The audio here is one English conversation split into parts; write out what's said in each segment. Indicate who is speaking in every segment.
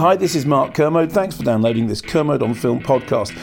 Speaker 1: Hi, this is Mark Kermode. Thanks for downloading this Kermode on Film podcast.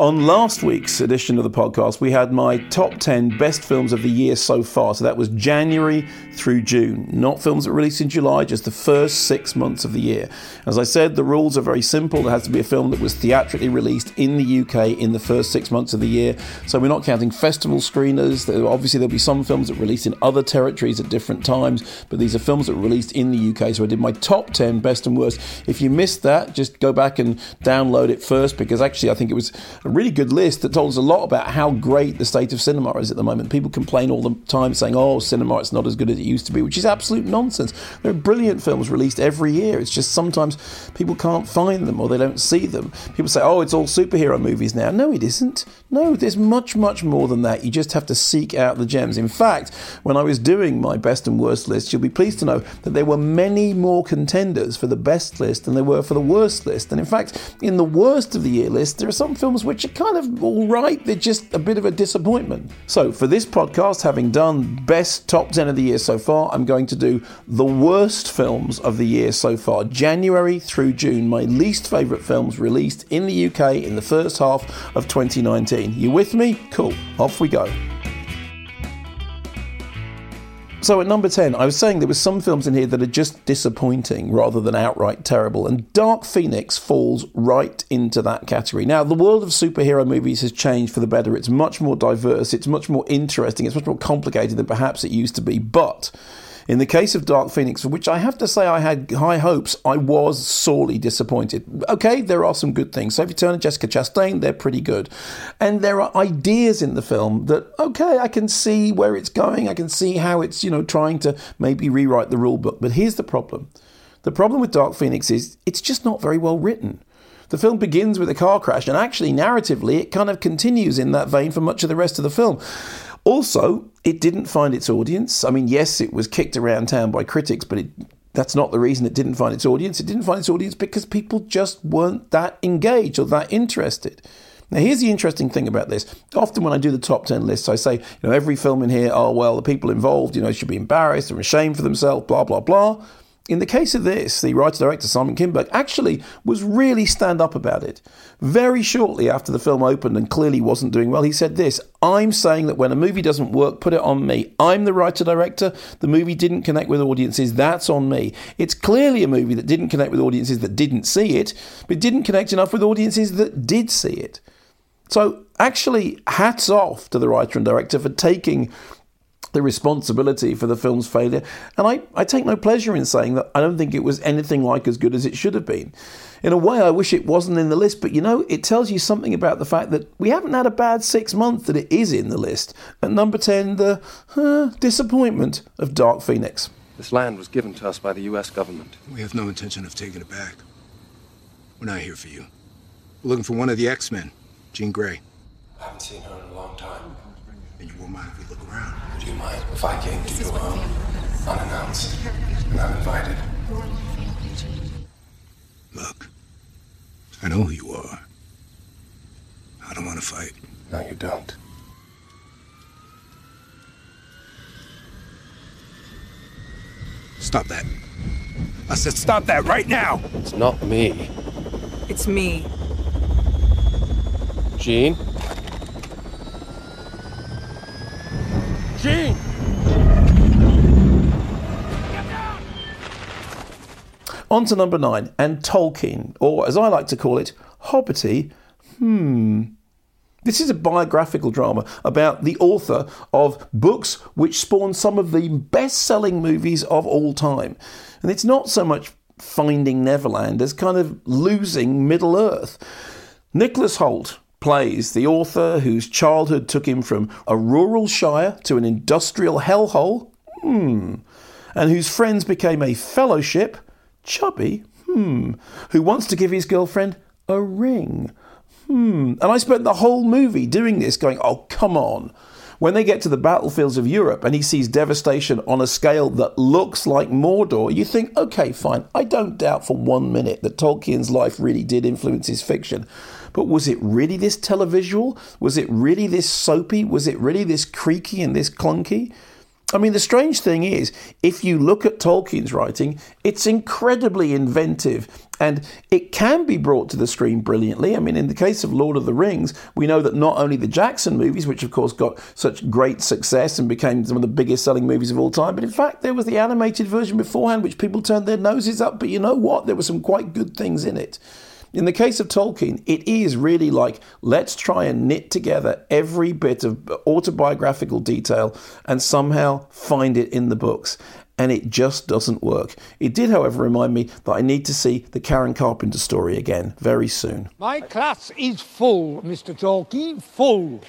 Speaker 1: On last week's edition of the podcast, we had my top 10 best films of the year so far. So that was January through June, not films that released in July, just the first six months of the year. As I said, the rules are very simple. There has to be a film that was theatrically released in the UK in the first six months of the year. So we're not counting festival screeners. Obviously, there'll be some films that released in other territories at different times, but these are films that were released in the UK. So I did my top 10 best and worst. If you missed that, just go back and download it first because actually I think it was really good list that told us a lot about how great the state of cinema is at the moment. People complain all the time saying, oh, cinema, it's not as good as it used to be, which is absolute nonsense. There are brilliant films released every year. It's just sometimes people can't find them or they don't see them. People say, oh, it's all superhero movies now. No, it isn't. No, there's much, much more than that. You just have to seek out the gems. In fact, when I was doing my best and worst list, you'll be pleased to know that there were many more contenders for the best list than there were for the worst list. And in fact, in the worst of the year list, there are some films which are kind of all right, they're just a bit of a disappointment. So, for this podcast, having done best top 10 of the year so far, I'm going to do the worst films of the year so far, January through June, my least favourite films released in the UK in the first half of 2019. You with me? Cool, off we go. So at number 10, I was saying there were some films in here that are just disappointing rather than outright terrible, and Dark Phoenix falls right into that category. Now, the world of superhero movies has changed for the better. It's much more diverse, it's much more interesting, it's much more complicated than perhaps it used to be, but in the case of Dark Phoenix, for which I have to say I had high hopes, I was sorely disappointed. Okay, there are some good things. Sophie Turner, Jessica Chastain, they're pretty good. And there are ideas in the film that, okay, I can see where it's going. I can see how it's, you know, trying to maybe rewrite the rule book. But here's the problem. The problem with Dark Phoenix is it's just not very well written. The film begins with a car crash, and actually, narratively, it kind of continues in that vein for much of the rest of the film. Also, it didn't find its audience. I mean, yes, it was kicked around town by critics, but it, that's not the reason it didn't find its audience. It didn't find its audience because people just weren't that engaged or that interested. Now, here's the interesting thing about this. Often, when I do the top 10 lists, I say, you know, every film in here, oh, well, the people involved, you know, should be embarrassed or ashamed for themselves, blah, blah, blah. In the case of this, the writer director Simon Kinberg actually was really stand up about it. Very shortly after the film opened and clearly wasn't doing well, he said this I'm saying that when a movie doesn't work, put it on me. I'm the writer director. The movie didn't connect with audiences. That's on me. It's clearly a movie that didn't connect with audiences that didn't see it, but didn't connect enough with audiences that did see it. So, actually, hats off to the writer and director for taking the responsibility for the film's failure. And I, I take no pleasure in saying that I don't think it was anything like as good as it should have been. In a way, I wish it wasn't in the list, but you know, it tells you something about the fact that we haven't had a bad six months that it is in the list. At number 10, the uh, disappointment of Dark Phoenix.
Speaker 2: This land was given to us by the U.S. government.
Speaker 3: We have no intention of taking it back. We're not here for you. We're looking for one of the X Men, Jean Grey.
Speaker 2: I haven't seen her in a long time.
Speaker 3: And you won't mind if we look around.
Speaker 2: Would you mind if I came to your home unannounced and uninvited?
Speaker 3: Look, I know who you are. I don't want to fight.
Speaker 2: No, you don't.
Speaker 3: Stop that. I said stop that right now!
Speaker 2: It's not me.
Speaker 4: It's me.
Speaker 2: Jean? Jean!
Speaker 1: On to number nine, and Tolkien, or as I like to call it, Hobbity. Hmm. This is a biographical drama about the author of books which spawned some of the best selling movies of all time. And it's not so much finding Neverland as kind of losing Middle Earth. Nicholas Hoult, plays the author whose childhood took him from a rural shire to an industrial hellhole, hmm, and whose friends became a fellowship, chubby, hmm, who wants to give his girlfriend a ring, hmm. And I spent the whole movie doing this, going, oh, come on. When they get to the battlefields of Europe and he sees devastation on a scale that looks like Mordor, you think, okay, fine. I don't doubt for one minute that Tolkien's life really did influence his fiction. But was it really this televisual? Was it really this soapy? Was it really this creaky and this clunky? I mean, the strange thing is, if you look at Tolkien's writing, it's incredibly inventive and it can be brought to the screen brilliantly. I mean, in the case of Lord of the Rings, we know that not only the Jackson movies, which of course got such great success and became some of the biggest selling movies of all time, but in fact, there was the animated version beforehand, which people turned their noses up. But you know what? There were some quite good things in it. In the case of Tolkien, it is really like let's try and knit together every bit of autobiographical detail and somehow find it in the books. And it just doesn't work. It did, however, remind me that I need to see the Karen Carpenter story again very soon.
Speaker 4: My class is full, Mr. Tolkien, full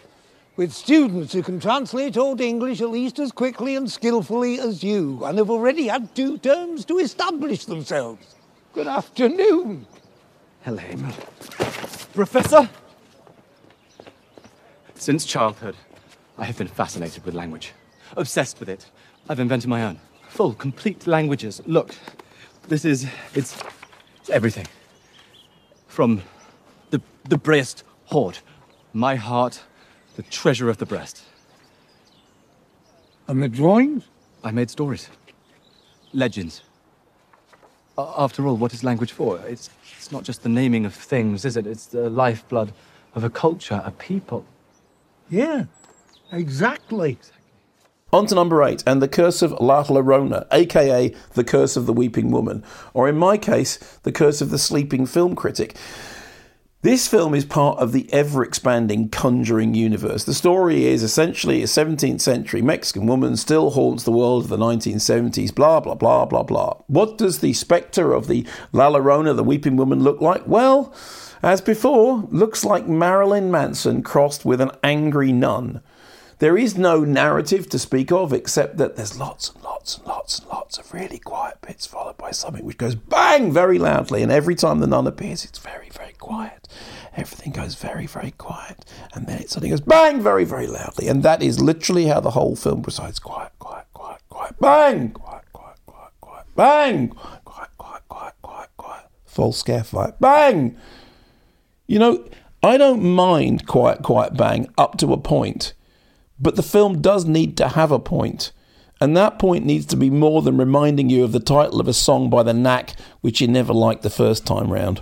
Speaker 4: with students who can translate old English at least as quickly and skillfully as you, and have already had two terms to establish themselves. Good afternoon.
Speaker 5: Helene. Professor? Since childhood, I have been fascinated with language, obsessed with it. I've invented my own. Full, complete languages. Look, this is. it's. it's everything. From the, the Brest hoard, my heart, the treasure of the breast.
Speaker 4: And the drawings?
Speaker 5: I made stories, legends. After all, what is language for? It's it's not just the naming of things, is it? It's the lifeblood of a culture, a people.
Speaker 4: Yeah, exactly.
Speaker 1: On to number eight, and the curse of La Llorona, aka the curse of the weeping woman, or in my case, the curse of the sleeping film critic. This film is part of the ever expanding Conjuring universe. The story is essentially a 17th century Mexican woman still haunts the world of the 1970s, blah, blah, blah, blah, blah. What does the spectre of the La Llorona, the weeping woman, look like? Well, as before, looks like Marilyn Manson crossed with an angry nun. There is no narrative to speak of except that there's lots and lots and lots and lots of really quiet bits followed by something which goes bang very loudly. And every time the nun appears, it's very, very quiet. Everything goes very, very quiet. And then it suddenly goes bang very, very loudly. And that is literally how the whole film proceeds quiet, quiet, quiet, quiet, bang, quiet, quiet, quiet, quiet, bang, quiet, quiet, quiet, quiet, quiet. Full scare fight, bang. You know, I don't mind quiet, quiet, bang up to a point. But the film does need to have a point. And that point needs to be more than reminding you of the title of a song by The Knack, which you never liked the first time round.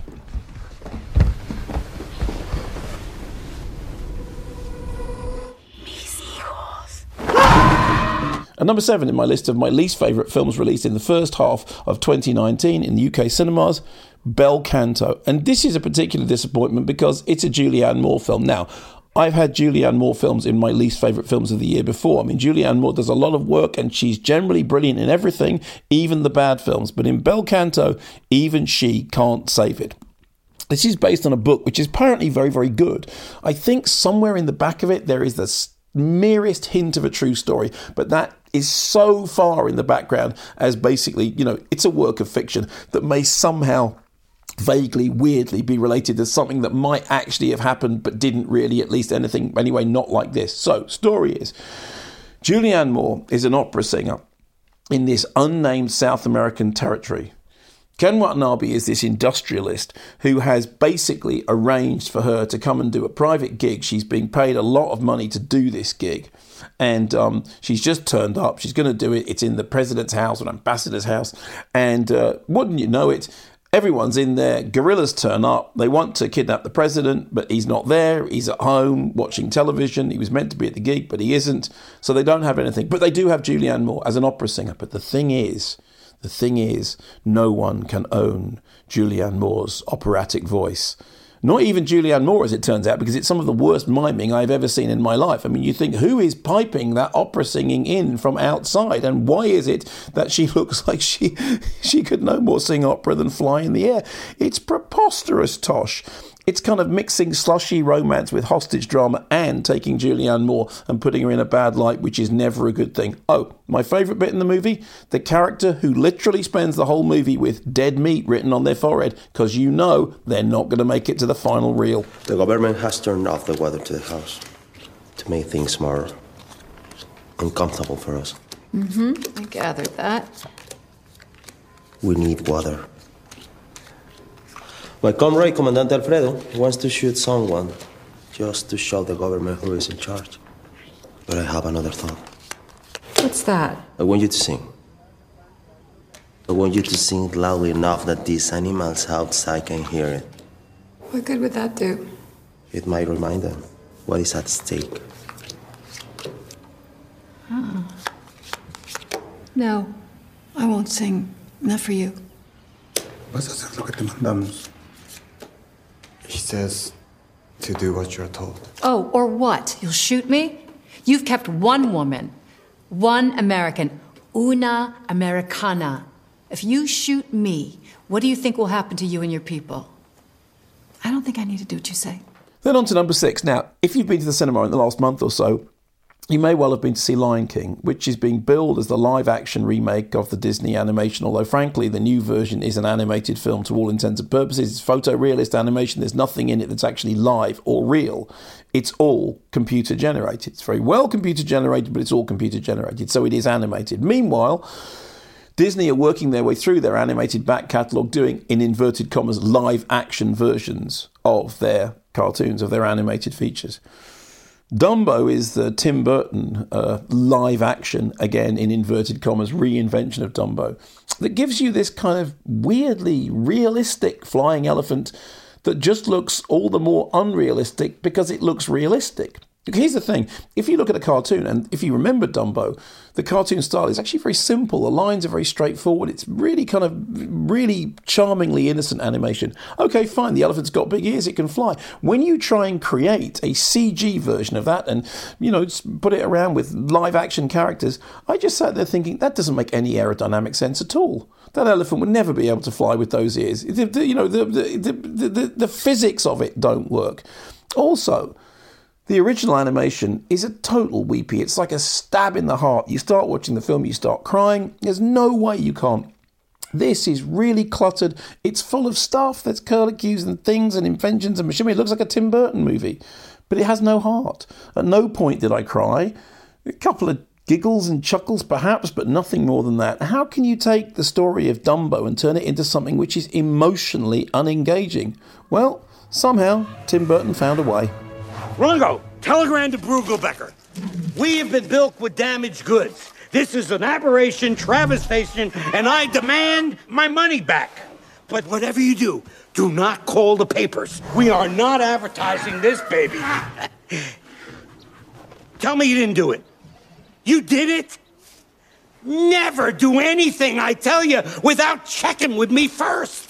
Speaker 1: And number seven in my list of my least favourite films released in the first half of 2019 in the UK cinemas, Bel Canto. And this is a particular disappointment because it's a Julianne Moore film. Now, I've had Julianne Moore films in my least favourite films of the year before. I mean, Julianne Moore does a lot of work and she's generally brilliant in everything, even the bad films. But in Bel Canto, even she can't save it. This is based on a book which is apparently very, very good. I think somewhere in the back of it there is the merest hint of a true story, but that is so far in the background as basically, you know, it's a work of fiction that may somehow vaguely, weirdly be related to something that might actually have happened but didn't really, at least anything, anyway, not like this. So, story is Julianne Moore is an opera singer in this unnamed South American territory. Ken Watanabe is this industrialist who has basically arranged for her to come and do a private gig. She's being paid a lot of money to do this gig. And um, she's just turned up. She's going to do it. It's in the president's house, an ambassador's house. And uh, wouldn't you know it, Everyone's in there. Guerrillas turn up. They want to kidnap the president, but he's not there. He's at home watching television. He was meant to be at the gig, but he isn't. So they don't have anything. But they do have Julianne Moore as an opera singer. But the thing is, The thing is, no one can own Julianne Moore's operatic voice. Not even Julianne Moore, as it turns out, because it's some of the worst miming I've ever seen in my life. I mean, you think, who is piping that opera singing in from outside? And why is it that she looks like she, she could no more sing opera than fly in the air? It's preposterous, Tosh. It's kind of mixing slushy romance with hostage drama and taking Julianne Moore and putting her in a bad light, which is never a good thing. Oh, my favourite bit in the movie the character who literally spends the whole movie with dead meat written on their forehead because you know they're not going to make it to the final reel.
Speaker 6: The government has turned off the water to the house to make things more uncomfortable for us.
Speaker 7: Mm hmm. I gathered that.
Speaker 6: We need water. My comrade, Commandante Alfredo, wants to shoot someone just to show the government who is in charge. But I have another thought.
Speaker 7: What's that?
Speaker 6: I want you to sing. I want you to sing loudly enough that these animals outside can hear it.
Speaker 7: What good would that do?
Speaker 6: It might remind them what is at stake.
Speaker 7: Oh. No, I won't sing. Not for you.
Speaker 8: Vas a hacer lo que te mandamos.
Speaker 9: He says to do what you're told.
Speaker 10: Oh, or what? You'll shoot me? You've kept one woman, one American, una Americana. If you shoot me, what do you think will happen to you and your people? I don't think I need to do what you say.
Speaker 1: Then on to number six. Now, if you've been to the cinema in the last month or so, you may well have been to see Lion King, which is being billed as the live action remake of the Disney animation, although frankly, the new version is an animated film to all intents and purposes. It's photorealist animation, there's nothing in it that's actually live or real. It's all computer generated. It's very well computer generated, but it's all computer generated, so it is animated. Meanwhile, Disney are working their way through their animated back catalogue, doing, in inverted commas, live action versions of their cartoons, of their animated features. Dumbo is the Tim Burton uh, live action, again in inverted commas, reinvention of Dumbo that gives you this kind of weirdly realistic flying elephant that just looks all the more unrealistic because it looks realistic. Here's the thing if you look at a cartoon, and if you remember Dumbo, the cartoon style is actually very simple. The lines are very straightforward. It's really kind of really charmingly innocent animation. Okay, fine, the elephant's got big ears, it can fly. When you try and create a CG version of that and, you know, put it around with live action characters, I just sat there thinking that doesn't make any aerodynamic sense at all. That elephant would never be able to fly with those ears. The, the, you know, the, the, the, the physics of it don't work. Also, the original animation is a total weepy. It's like a stab in the heart. You start watching the film, you start crying. There's no way you can't. This is really cluttered. It's full of stuff. There's curlicues and things and inventions and machinery. It looks like a Tim Burton movie, but it has no heart. At no point did I cry. A couple of giggles and chuckles, perhaps, but nothing more than that. How can you take the story of Dumbo and turn it into something which is emotionally unengaging? Well, somehow Tim Burton found a way.
Speaker 11: Rongo, telegram to Brugelbecker. We have been bilked with damaged goods. This is an aberration, travestation, and I demand my money back. But whatever you do, do not call the papers. We are not advertising this baby. Tell me you didn't do it. You did it? Never do anything, I tell you, without checking with me first.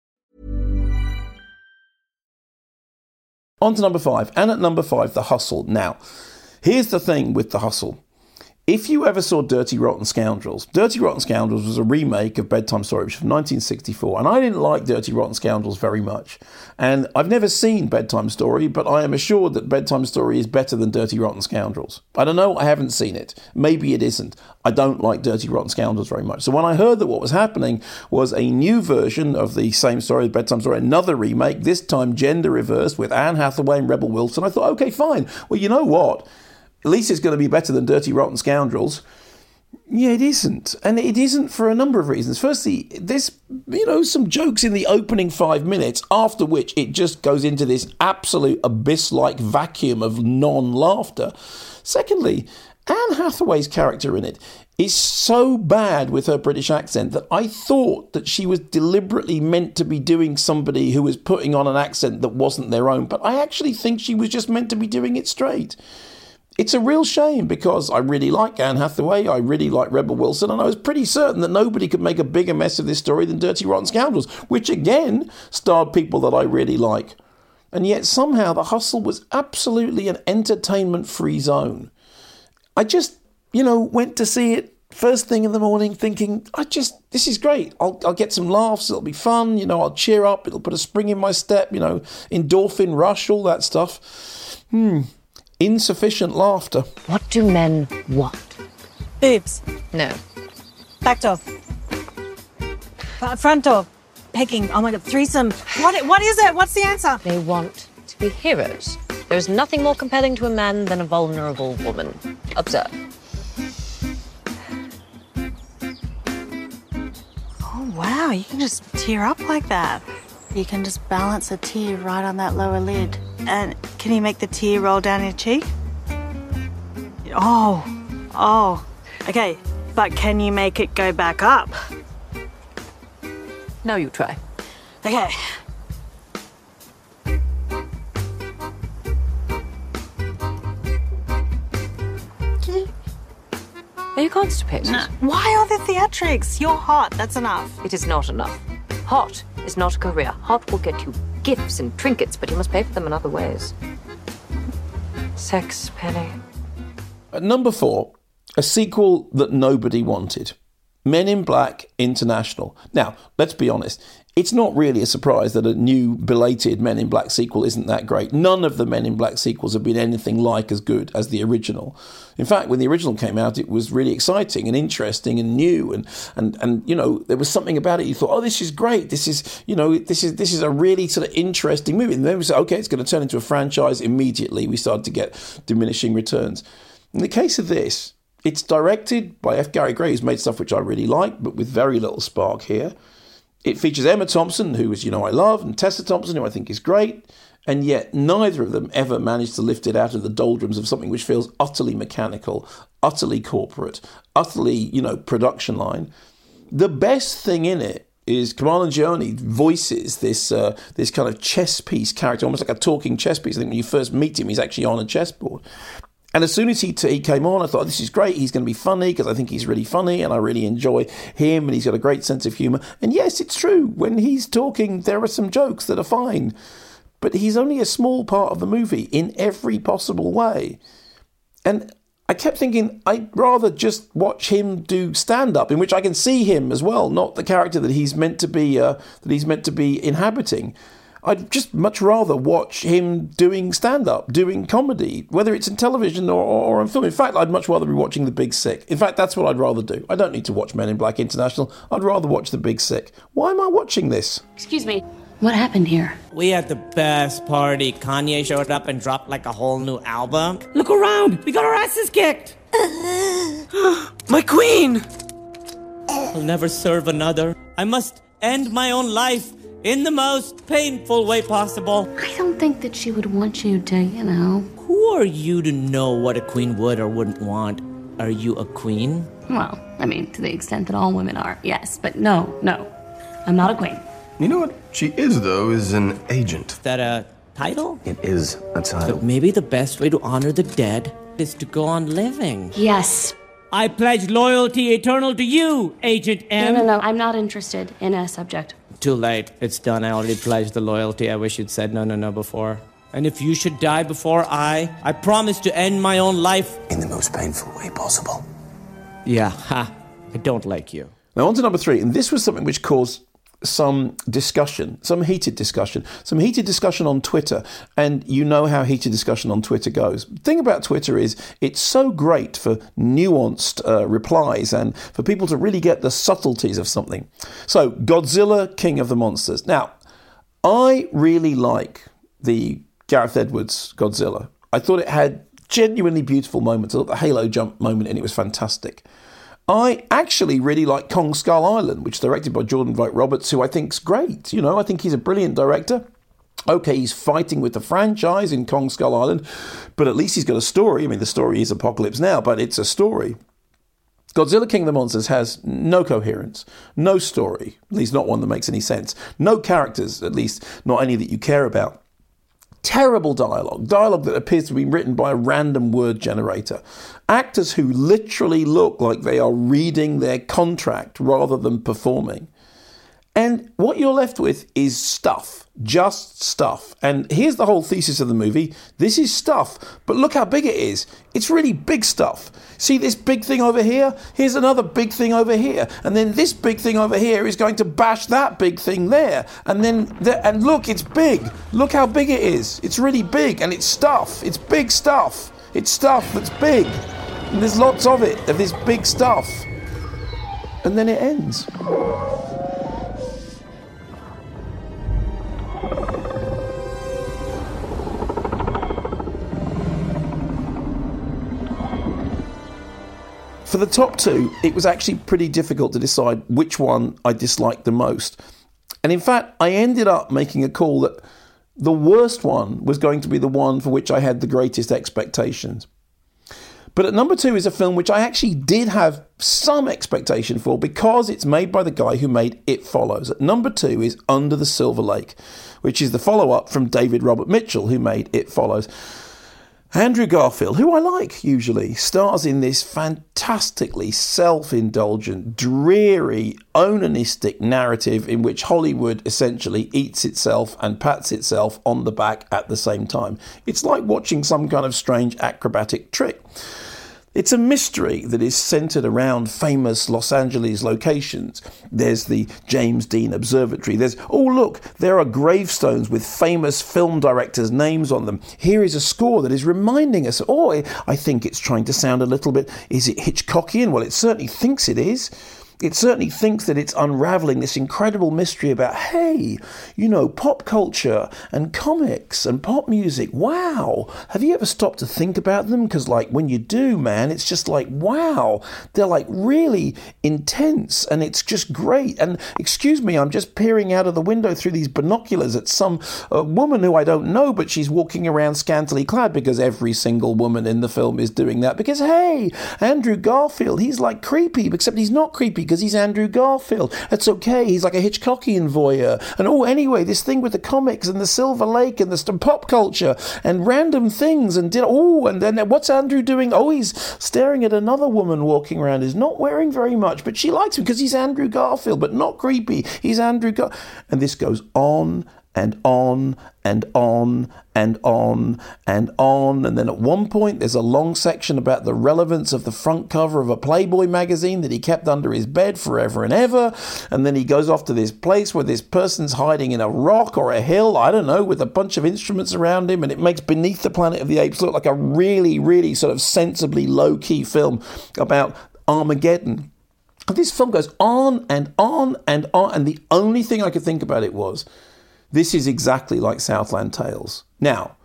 Speaker 1: On to number five. And at number five, The Hustle. Now, here's the thing with The Hustle. If you ever saw Dirty Rotten Scoundrels, Dirty Rotten Scoundrels was a remake of Bedtime Story, Stories from 1964, and I didn't like Dirty Rotten Scoundrels very much. And I've never seen Bedtime Story, but I am assured that Bedtime Story is better than Dirty Rotten Scoundrels. I don't know, I haven't seen it. Maybe it isn't. I don't like Dirty Rotten Scoundrels very much. So when I heard that what was happening was a new version of the same story, Bedtime Story, another remake, this time gender reversed with Anne Hathaway and Rebel Wilson, I thought, okay, fine. Well, you know what? At least it's going to be better than Dirty Rotten Scoundrels. Yeah, it isn't. And it isn't for a number of reasons. Firstly, there's, you know, some jokes in the opening five minutes, after which it just goes into this absolute abyss like vacuum of non laughter. Secondly, Anne Hathaway's character in it is so bad with her British accent that I thought that she was deliberately meant to be doing somebody who was putting on an accent that wasn't their own, but I actually think she was just meant to be doing it straight. It's a real shame because I really like Anne Hathaway, I really like Rebel Wilson, and I was pretty certain that nobody could make a bigger mess of this story than Dirty Rotten Scoundrels, which again starred people that I really like. And yet somehow the hustle was absolutely an entertainment free zone. I just, you know, went to see it first thing in the morning thinking, I just, this is great. I'll, I'll get some laughs. It'll be fun. You know, I'll cheer up. It'll put a spring in my step, you know, endorphin rush, all that stuff. Hmm insufficient laughter.
Speaker 12: What do men want?
Speaker 13: Boobs.
Speaker 12: No.
Speaker 13: Back door. F- front door. Pegging. Oh my god. Threesome. What? What is it? What's the answer?
Speaker 12: They want to be heroes. There is nothing more compelling to a man than a vulnerable woman. Observe.
Speaker 13: Oh wow! You can just tear up like that. You can just balance a tear right on that lower lid. And can you make the tear roll down your cheek? Oh, oh. Okay, but can you make it go back up?
Speaker 12: Now you try.
Speaker 13: Okay.
Speaker 12: Are you constipated?
Speaker 13: No. Why all the theatrics? You're hot. That's enough.
Speaker 12: It is not enough. Hot is not a career. Hot will get you gifts and trinkets, but you must pay for them in other ways. Sex, Penny.
Speaker 1: At number four, a sequel that nobody wanted. Men in Black International. Now, let's be honest, it's not really a surprise that a new belated Men in Black sequel isn't that great. None of the Men in Black sequels have been anything like as good as the original. In fact, when the original came out, it was really exciting and interesting and new, and and and you know there was something about it. You thought, oh, this is great. This is you know this is this is a really sort of interesting movie. And then we said, okay, it's going to turn into a franchise immediately. We started to get diminishing returns. In the case of this, it's directed by F. Gary Gray, who's made stuff which I really like, but with very little spark here. It features Emma Thompson, who, as you know, I love, and Tessa Thompson, who I think is great, and yet neither of them ever managed to lift it out of the doldrums of something which feels utterly mechanical, utterly corporate, utterly, you know, production line. The best thing in it is Kumail Nanjiani voices this uh, this kind of chess piece character, almost like a talking chess piece. I think when you first meet him, he's actually on a chessboard. And as soon as he, t- he came on, I thought, this is great. He's going to be funny because I think he's really funny and I really enjoy him and he's got a great sense of humour. And yes, it's true. When he's talking, there are some jokes that are fine. But he's only a small part of the movie in every possible way. And I kept thinking, I'd rather just watch him do stand up, in which I can see him as well, not the character that he's meant to be, uh, that he's meant to be inhabiting. I'd just much rather watch him doing stand up, doing comedy, whether it's in television or, or, or on film. In fact, I'd much rather be watching The Big Sick. In fact, that's what I'd rather do. I don't need to watch Men in Black International. I'd rather watch The Big Sick. Why am I watching this?
Speaker 14: Excuse me. What happened here?
Speaker 15: We had the best party. Kanye showed up and dropped like a whole new album. Look around! We got our asses kicked! my queen! I'll never serve another. I must end my own life in the most painful way possible.
Speaker 14: I don't think that she would want you to, you know.
Speaker 15: Who are you to know what a queen would or wouldn't want? Are you a queen?
Speaker 14: Well, I mean, to the extent that all women are, yes. But no, no. I'm not a queen.
Speaker 2: You know what she is, though, is an agent.
Speaker 15: Is that a title?
Speaker 2: It is a title.
Speaker 15: So maybe the best way to honor the dead is to go on living.
Speaker 14: Yes.
Speaker 15: I pledge loyalty eternal to you, Agent M.
Speaker 14: No, no, no. I'm not interested in a subject.
Speaker 15: Too late. It's done. I already pledged the loyalty. I wish you'd said no, no, no before. And if you should die before I, I promise to end my own life.
Speaker 2: In the most painful way possible.
Speaker 15: Yeah, ha. I don't like you.
Speaker 1: Now, on to number three, and this was something which caused some discussion, some heated discussion, some heated discussion on Twitter, and you know how heated discussion on Twitter goes. The thing about Twitter is it's so great for nuanced uh, replies and for people to really get the subtleties of something. So, Godzilla, King of the Monsters. Now, I really like the Gareth Edwards Godzilla. I thought it had genuinely beautiful moments. I thought the Halo jump moment in it was fantastic. I actually really like Kong Skull Island, which is directed by Jordan Vogt Roberts, who I think's great. You know, I think he's a brilliant director. Okay, he's fighting with the franchise in Kong Skull Island, but at least he's got a story. I mean, the story is Apocalypse Now, but it's a story. Godzilla King of the Monsters has no coherence, no story, at least not one that makes any sense, no characters, at least not any that you care about. Terrible dialogue, dialogue that appears to be written by a random word generator. Actors who literally look like they are reading their contract rather than performing. And what you're left with is stuff, just stuff. And here's the whole thesis of the movie this is stuff, but look how big it is. It's really big stuff. See this big thing over here? Here's another big thing over here. And then this big thing over here is going to bash that big thing there. And then, the, and look, it's big. Look how big it is. It's really big and it's stuff. It's big stuff. It's stuff that's big. And there's lots of it, of this big stuff. And then it ends. For the top two, it was actually pretty difficult to decide which one I disliked the most. And in fact, I ended up making a call that the worst one was going to be the one for which I had the greatest expectations. But at number two is a film which I actually did have some expectation for because it's made by the guy who made It Follows. At number two is Under the Silver Lake, which is the follow up from David Robert Mitchell, who made It Follows. Andrew Garfield, who I like usually, stars in this fantastically self indulgent, dreary, onanistic narrative in which Hollywood essentially eats itself and pats itself on the back at the same time. It's like watching some kind of strange acrobatic trick. It's a mystery that is centered around famous Los Angeles locations. There's the James Dean Observatory. There's, oh, look, there are gravestones with famous film directors' names on them. Here is a score that is reminding us, oh, I think it's trying to sound a little bit, is it Hitchcockian? Well, it certainly thinks it is it certainly thinks that it's unraveling this incredible mystery about, hey, you know, pop culture and comics and pop music. Wow. Have you ever stopped to think about them? Because, like, when you do, man, it's just like, wow. They're like really intense and it's just great. And excuse me, I'm just peering out of the window through these binoculars at some uh, woman who I don't know, but she's walking around scantily clad because every single woman in the film is doing that. Because, hey, Andrew Garfield, he's like creepy, except he's not creepy because he's Andrew Garfield. That's okay. He's like a Hitchcockian voyeur. And oh, anyway, this thing with the comics and the Silver Lake and the pop culture and random things and did oh, and then what's Andrew doing? Oh, he's staring at another woman walking around. He's not wearing very much, but she likes him because he's Andrew Garfield, but not creepy. He's Andrew Gar. And this goes on and on and on and on and on. And then at one point, there's a long section about the relevance of the front cover of a Playboy magazine that he kept under his bed forever and ever. And then he goes off to this place where this person's hiding in a rock or a hill, I don't know, with a bunch of instruments around him. And it makes Beneath the Planet of the Apes look like a really, really sort of sensibly low key film about Armageddon. This film goes on and on and on. And the only thing I could think about it was, this is exactly like Southland Tales. Now,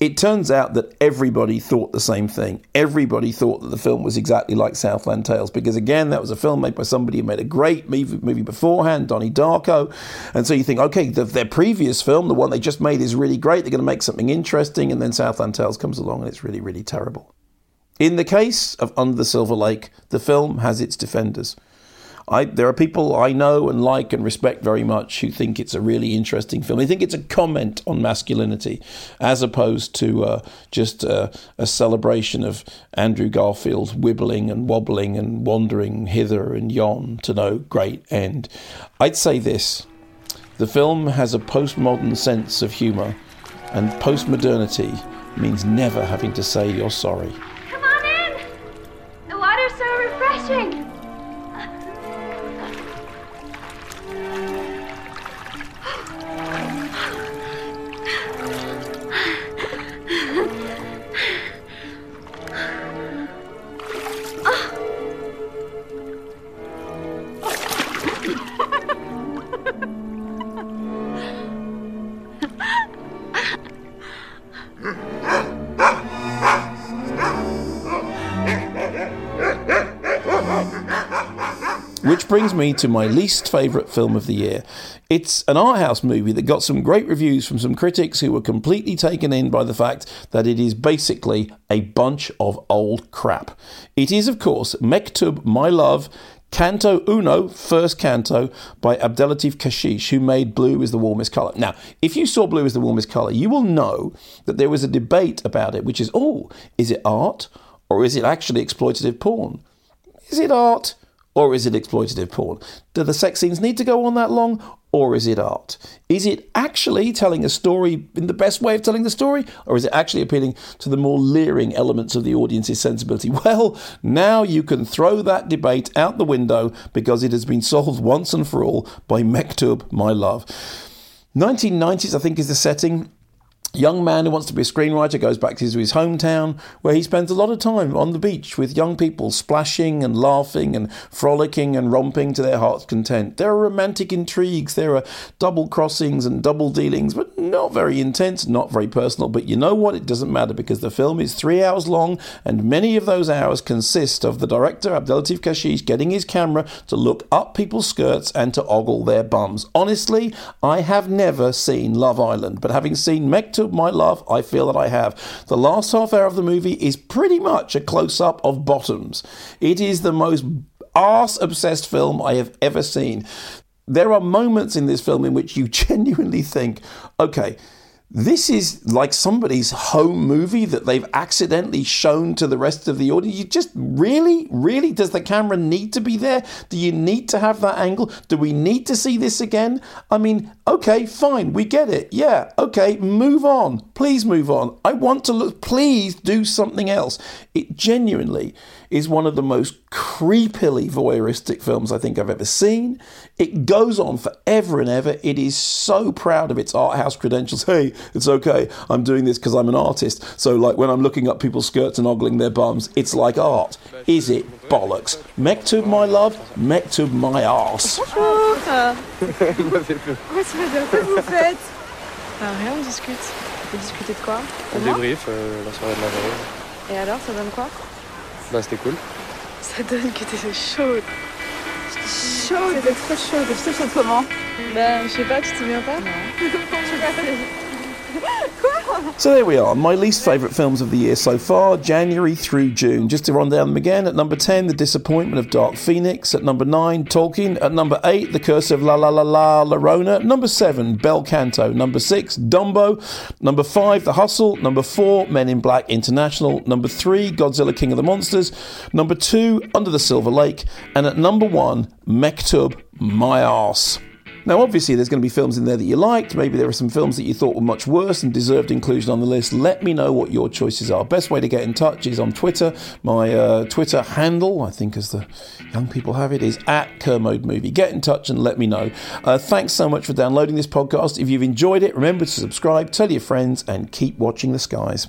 Speaker 1: it turns out that everybody thought the same thing. Everybody thought that the film was exactly like Southland Tales because, again, that was a film made by somebody who made a great movie, movie beforehand, Donnie Darko. And so you think, okay, the, their previous film, the one they just made, is really great. They're going to make something interesting. And then Southland Tales comes along and it's really, really terrible. In the case of Under the Silver Lake, the film has its defenders. I, there are people I know and like and respect very much who think it's a really interesting film. They think it's a comment on masculinity as opposed to uh, just uh, a celebration of Andrew Garfield wibbling and wobbling and wandering hither and yon to no great end. I'd say this the film has a postmodern sense of humour and postmodernity means never having to say you're sorry. Which brings me to my least favourite film of the year. It's an art house movie that got some great reviews from some critics who were completely taken in by the fact that it is basically a bunch of old crap. It is, of course, Mektoub, My Love, Canto Uno, first canto by Abdellatif Kechiche, who made Blue is the Warmest Colour. Now, if you saw Blue is the Warmest Colour, you will know that there was a debate about it, which is, oh, is it art or is it actually exploitative porn? Is it art or is it exploitative porn? Do the sex scenes need to go on that long or is it art? Is it actually telling a story in the best way of telling the story or is it actually appealing to the more leering elements of the audience's sensibility? Well, now you can throw that debate out the window because it has been solved once and for all by Mektoub, My Love. 1990s, I think, is the setting young man who wants to be a screenwriter goes back to his, hometown where he spends a lot of time on the beach with young people splashing and laughing and frolicking and romping to their heart's content. There are romantic intrigues, there are double crossings and double dealings, but not very intense, not very personal. But you know what? It doesn't matter because the film is three hours long and many of those hours consist of the director, Abdellatif Kechiche, getting his camera to look up people's skirts and to ogle their bums. Honestly, I have never seen Love Island, but having seen Mektoub my love, I feel that I have. The last half hour of the movie is pretty much a close up of bottoms. It is the most arse obsessed film I have ever seen. There are moments in this film in which you genuinely think, okay, this is like somebody's home movie that they've accidentally shown to the rest of the audience. You just really, really, does the camera need to be there? Do you need to have that angle? Do we need to see this again? I mean, okay, fine, we get it. Yeah, okay, move on. Please move on. I want to look, please do something else. It genuinely is one of the most creepily voyeuristic films I think I've ever seen. It goes on forever and ever. It is so proud of its art house credentials. Hey, it's okay. I'm doing this because I'm an artist. So, like, when I'm looking up people's skirts and ogling their bums, it's like art. Is it bollocks? Mektub, my love. Mektub, my arse.
Speaker 16: Bonjour Qu'est-ce que vous faites Ah, Rien, on discute. Vous discutez de quoi
Speaker 17: On débrief euh, la soirée de la veille.
Speaker 16: Et alors, ça donne quoi
Speaker 17: Bah c'était cool.
Speaker 16: Ça donne que t'étais chaude. Chaude T'étais trop chaude. Je te chaude comment Ben, je sais pas, tu te souviens pas Non. Quoi
Speaker 1: So there we are, my least favourite films of the year so far, January through June. Just to run down them again, at number 10, The Disappointment of Dark Phoenix. At number 9, Tolkien. At number 8, The Curse of La La La La Llorona. Number 7, Bel Canto. Number 6, Dumbo. Number 5, The Hustle. Number 4, Men in Black International. Number 3, Godzilla King of the Monsters. Number 2, Under the Silver Lake. And at number 1, Mektoub, My Arse. Now, obviously, there's going to be films in there that you liked. Maybe there are some films that you thought were much worse and deserved inclusion on the list. Let me know what your choices are. Best way to get in touch is on Twitter. My uh, Twitter handle, I think as the young people have it, is at Kermode Movie. Get in touch and let me know. Uh, thanks so much for downloading this podcast. If you've enjoyed it, remember to subscribe, tell your friends, and keep watching the skies.